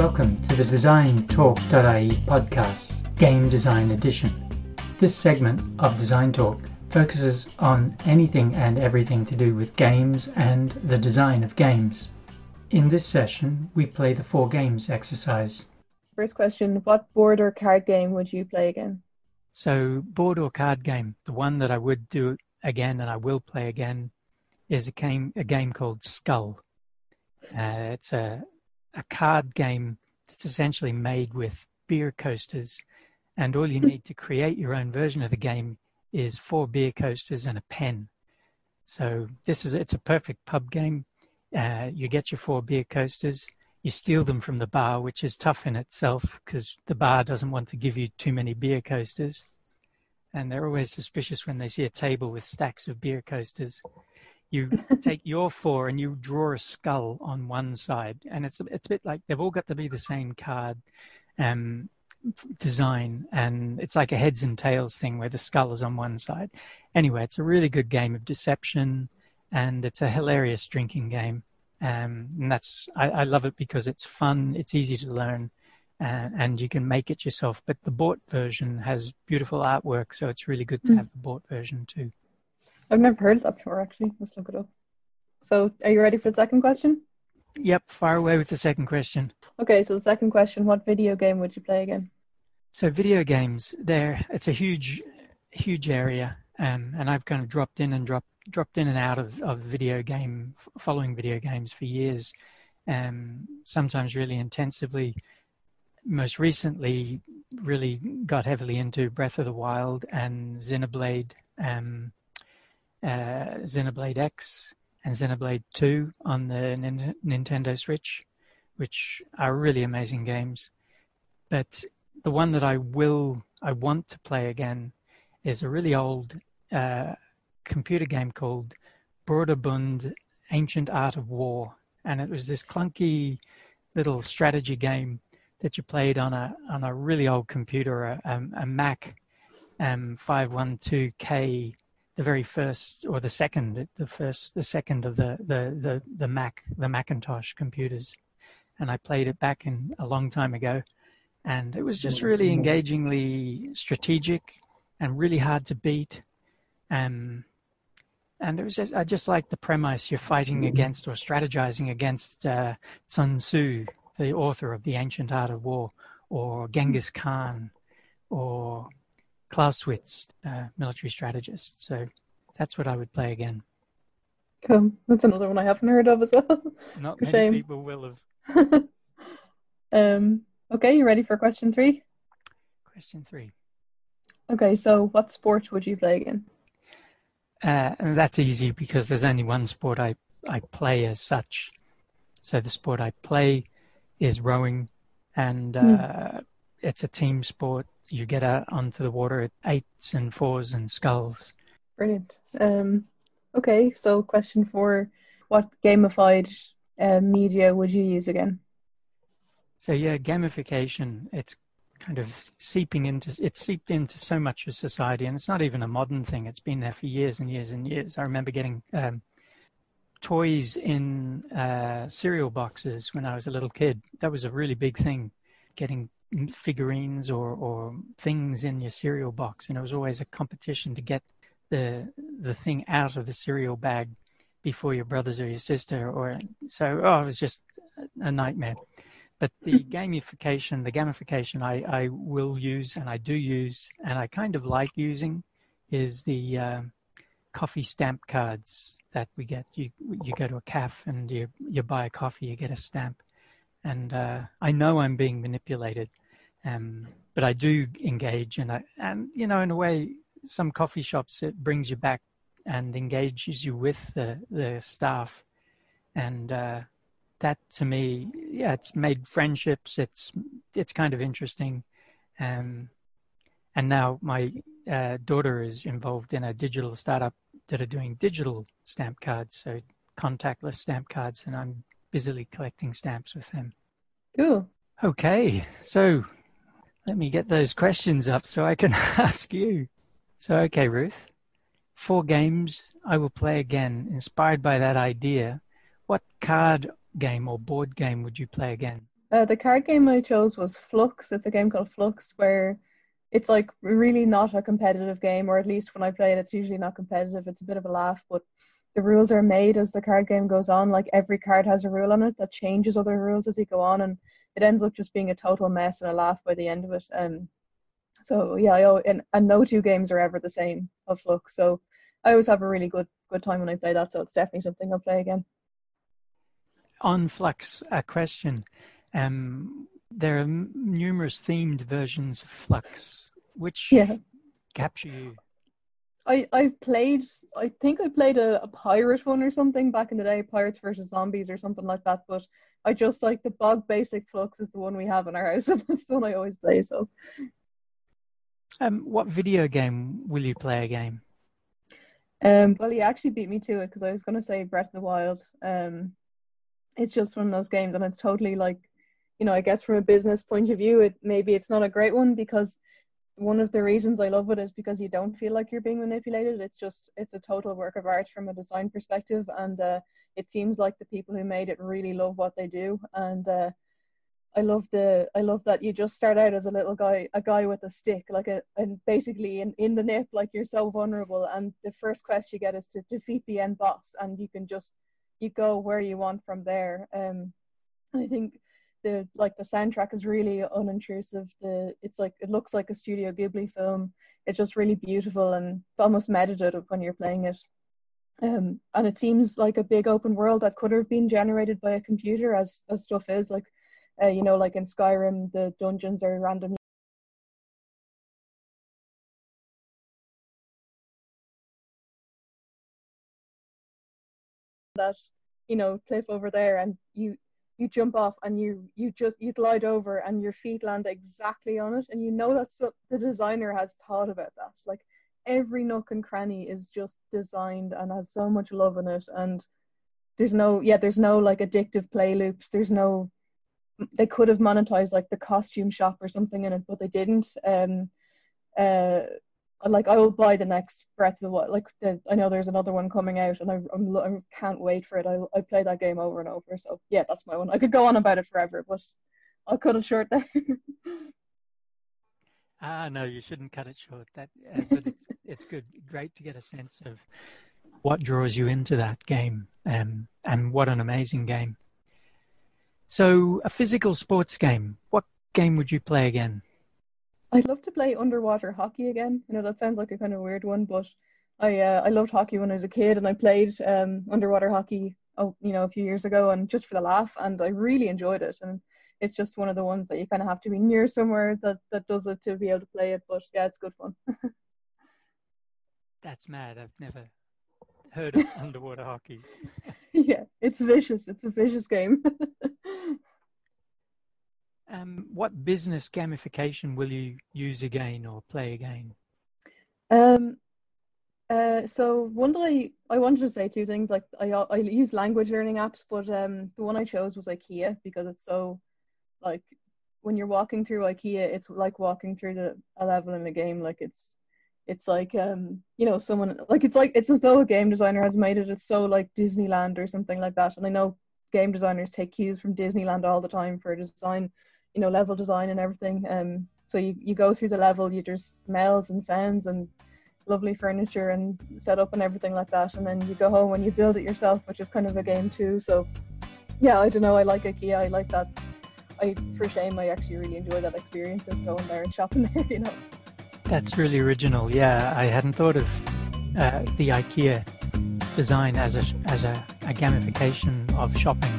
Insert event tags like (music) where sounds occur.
Welcome to the Design Talk.ie podcast, Game Design Edition. This segment of Design Talk focuses on anything and everything to do with games and the design of games. In this session, we play the four games exercise. First question What board or card game would you play again? So, board or card game, the one that I would do again and I will play again is a game, a game called Skull. Uh, it's a, a card game that's essentially made with beer coasters, and all you need to create your own version of the game is four beer coasters and a pen. So this is it's a perfect pub game. Uh, you get your four beer coasters, you steal them from the bar, which is tough in itself because the bar doesn't want to give you too many beer coasters, and they're always suspicious when they see a table with stacks of beer coasters. You (laughs) take your four and you draw a skull on one side, and it's it's a bit like they've all got to be the same card. Um, design and it's like a heads and tails thing where the skull is on one side anyway it's a really good game of deception and it's a hilarious drinking game um, and that's I, I, love it because it's fun it's easy to learn uh, and you can make it yourself but the bought version has beautiful artwork so it's really good to mm. have the bought version too i've never heard of that before actually let's look it up so are you ready for the second question Yep, far away with the second question. Okay, so the second question: What video game would you play again? So video games, there it's a huge, huge area, um, and I've kind of dropped in and dropped dropped in and out of, of video game, following video games for years, um, sometimes really intensively. Most recently, really got heavily into Breath of the Wild and Xenoblade, um, Xenoblade X, and Xenoblade 2 on the Nintendo Switch, which are really amazing games. But the one that I will, I want to play again is a really old uh, computer game called Broderbund Ancient Art of War. And it was this clunky little strategy game that you played on a on a really old computer, a, a Mac um, 512K the very first or the second, the first, the second of the the the, the Mac, the Macintosh computers, and I played it back in a long time ago, and it was just really engagingly strategic and really hard to beat. Um, and it was just I just like the premise you're fighting against or strategizing against uh, Sun Tzu, the author of the Ancient Art of War, or Genghis Khan, or Clausewitz, uh, military strategist. So that's what I would play again. Cool. That's another one I haven't heard of as well. (laughs) Not many shame. people will have. (laughs) um. Okay, you ready for question three? Question three. Okay, so what sport would you play again? Uh, and that's easy because there's only one sport I, I play as such. So the sport I play is rowing, and hmm. uh, mm. it's a team sport you get out onto the water at eights and fours and sculls. Brilliant. Um, okay, so question four: What gamified uh, media would you use again? So yeah, gamification. It's kind of seeping into it's seeped into so much of society, and it's not even a modern thing. It's been there for years and years and years. I remember getting um, toys in uh, cereal boxes when I was a little kid. That was a really big thing. Getting figurines or, or things in your cereal box, and it was always a competition to get the the thing out of the cereal bag before your brothers or your sister, or so. Oh, it was just a nightmare. But the (laughs) gamification, the gamification, I, I will use and I do use, and I kind of like using, is the uh, coffee stamp cards that we get. You you go to a cafe and you you buy a coffee, you get a stamp, and uh, I know I'm being manipulated, um, but I do engage, and I, and you know, in a way, some coffee shops it brings you back and engages you with the the staff, and uh, that to me, yeah, it's made friendships. It's it's kind of interesting, um, and now my uh, daughter is involved in a digital startup that are doing digital stamp cards, so contactless stamp cards, and I'm busily collecting stamps with them. Cool. Okay, so let me get those questions up so I can (laughs) ask you. So, okay, Ruth, four games I will play again, inspired by that idea. What card game or board game would you play again? Uh, the card game I chose was Fluxx. It's a game called Fluxx where it's like really not a competitive game, or at least when I play it, it's usually not competitive. It's a bit of a laugh, but the rules are made as the card game goes on. Like every card has a rule on it that changes other rules as you go on, and it ends up just being a total mess and a laugh by the end of it. Um, so yeah, I and, and no two games are ever the same of Fluxx. So I always have a really good good time when I play that. So it's definitely something I'll play again. On Fluxx, a question. Um, there are numerous themed versions of Fluxx. Which yeah. capture you? I I've played. I think I played a, a pirate one or something back in the day, Pirates versus Zombies or something like that. But I just like the bog basic Fluxx is the one we have in our house, (laughs) and that's the one I always play. So. Um, what video game will you play again? Um, well, he actually beat me to it because I was going to say Breath of the Wild. Um, it's just one of those games, and it's totally like, you know, I guess from a business point of view, it maybe it's not a great one because one of the reasons I love it is because you don't feel like you're being manipulated. It's just it's a total work of art from a design perspective, and uh, it seems like the people who made it really love what they do. And uh, I love the I love that you just start out as a little guy, a guy with a stick, like a and basically in in the nip, like you're so vulnerable. And the first quest you get is to defeat the end boss, and you can just you go where you want from there. Um, I think the like the soundtrack is really unintrusive. The it's like it looks like a Studio Ghibli film. It's just really beautiful and it's almost meditative when you're playing it. Um, and it seems like a big open world that could have been generated by a computer, as as stuff is like, uh, you know, like in Skyrim, the dungeons are randomly that you know cliff over there and you you jump off and you you just you glide over and your feet land exactly on it. And you know that's so, the designer has thought about that. Like every nook and cranny is just designed and has so much love in it. And there's no yeah there's no like addictive play loops. There's no they could have monetized like the costume shop or something in it but they didn't. Um uh like I will buy the next Breath of the Wild. Like the, I know there's another one coming out, and I I'm, I can't wait for it. I I play that game over and over. So yeah, that's my one. I could go on about it forever, but I'll cut it short there. (laughs) ah, no, you shouldn't cut it short. That, uh, but it's (laughs) it's good, great to get a sense of what draws you into that game, um, and what an amazing game. So, a physical sports game. What game would you play again? I'd love to play underwater hockey again. You know, that sounds like a kind of weird one, but I uh, I loved hockey when I was a kid, and I played um, underwater hockey, oh, you know, a few years ago, and just for the laugh, and I really enjoyed it. And it's just one of the ones that you kind of have to be near somewhere that that does it to be able to play it. But yeah, it's good fun. (laughs) That's mad. I've never heard of (laughs) underwater hockey. yeah, it's vicious. It's a vicious game. (laughs) Um, what business gamification will you use again or play again? Um, uh, so one day I, wanted to say two things. Like I I use language learning apps, but um, the one I chose was IKEA because it's so like when you're walking through IKEA, it's like walking through the a level in a game. Like it's it's like um you know someone like it's like it's as though a game designer has made it. It's so like Disneyland or something like that. And I know game designers take cues from Disneyland all the time for design you know level design and everything. Um so you, you go through the level you there's smells and sounds and lovely furniture and setup and everything like that. And then you go home and you build it yourself which is kind of a game too. So yeah i don't know. I like ikea. I like that. I for shame i actually really enjoy that experience of going there and shopping (laughs) there you know. That's really original. Yeah i hadn't thought of uh, the ikea design as a as a, a gamification of shopping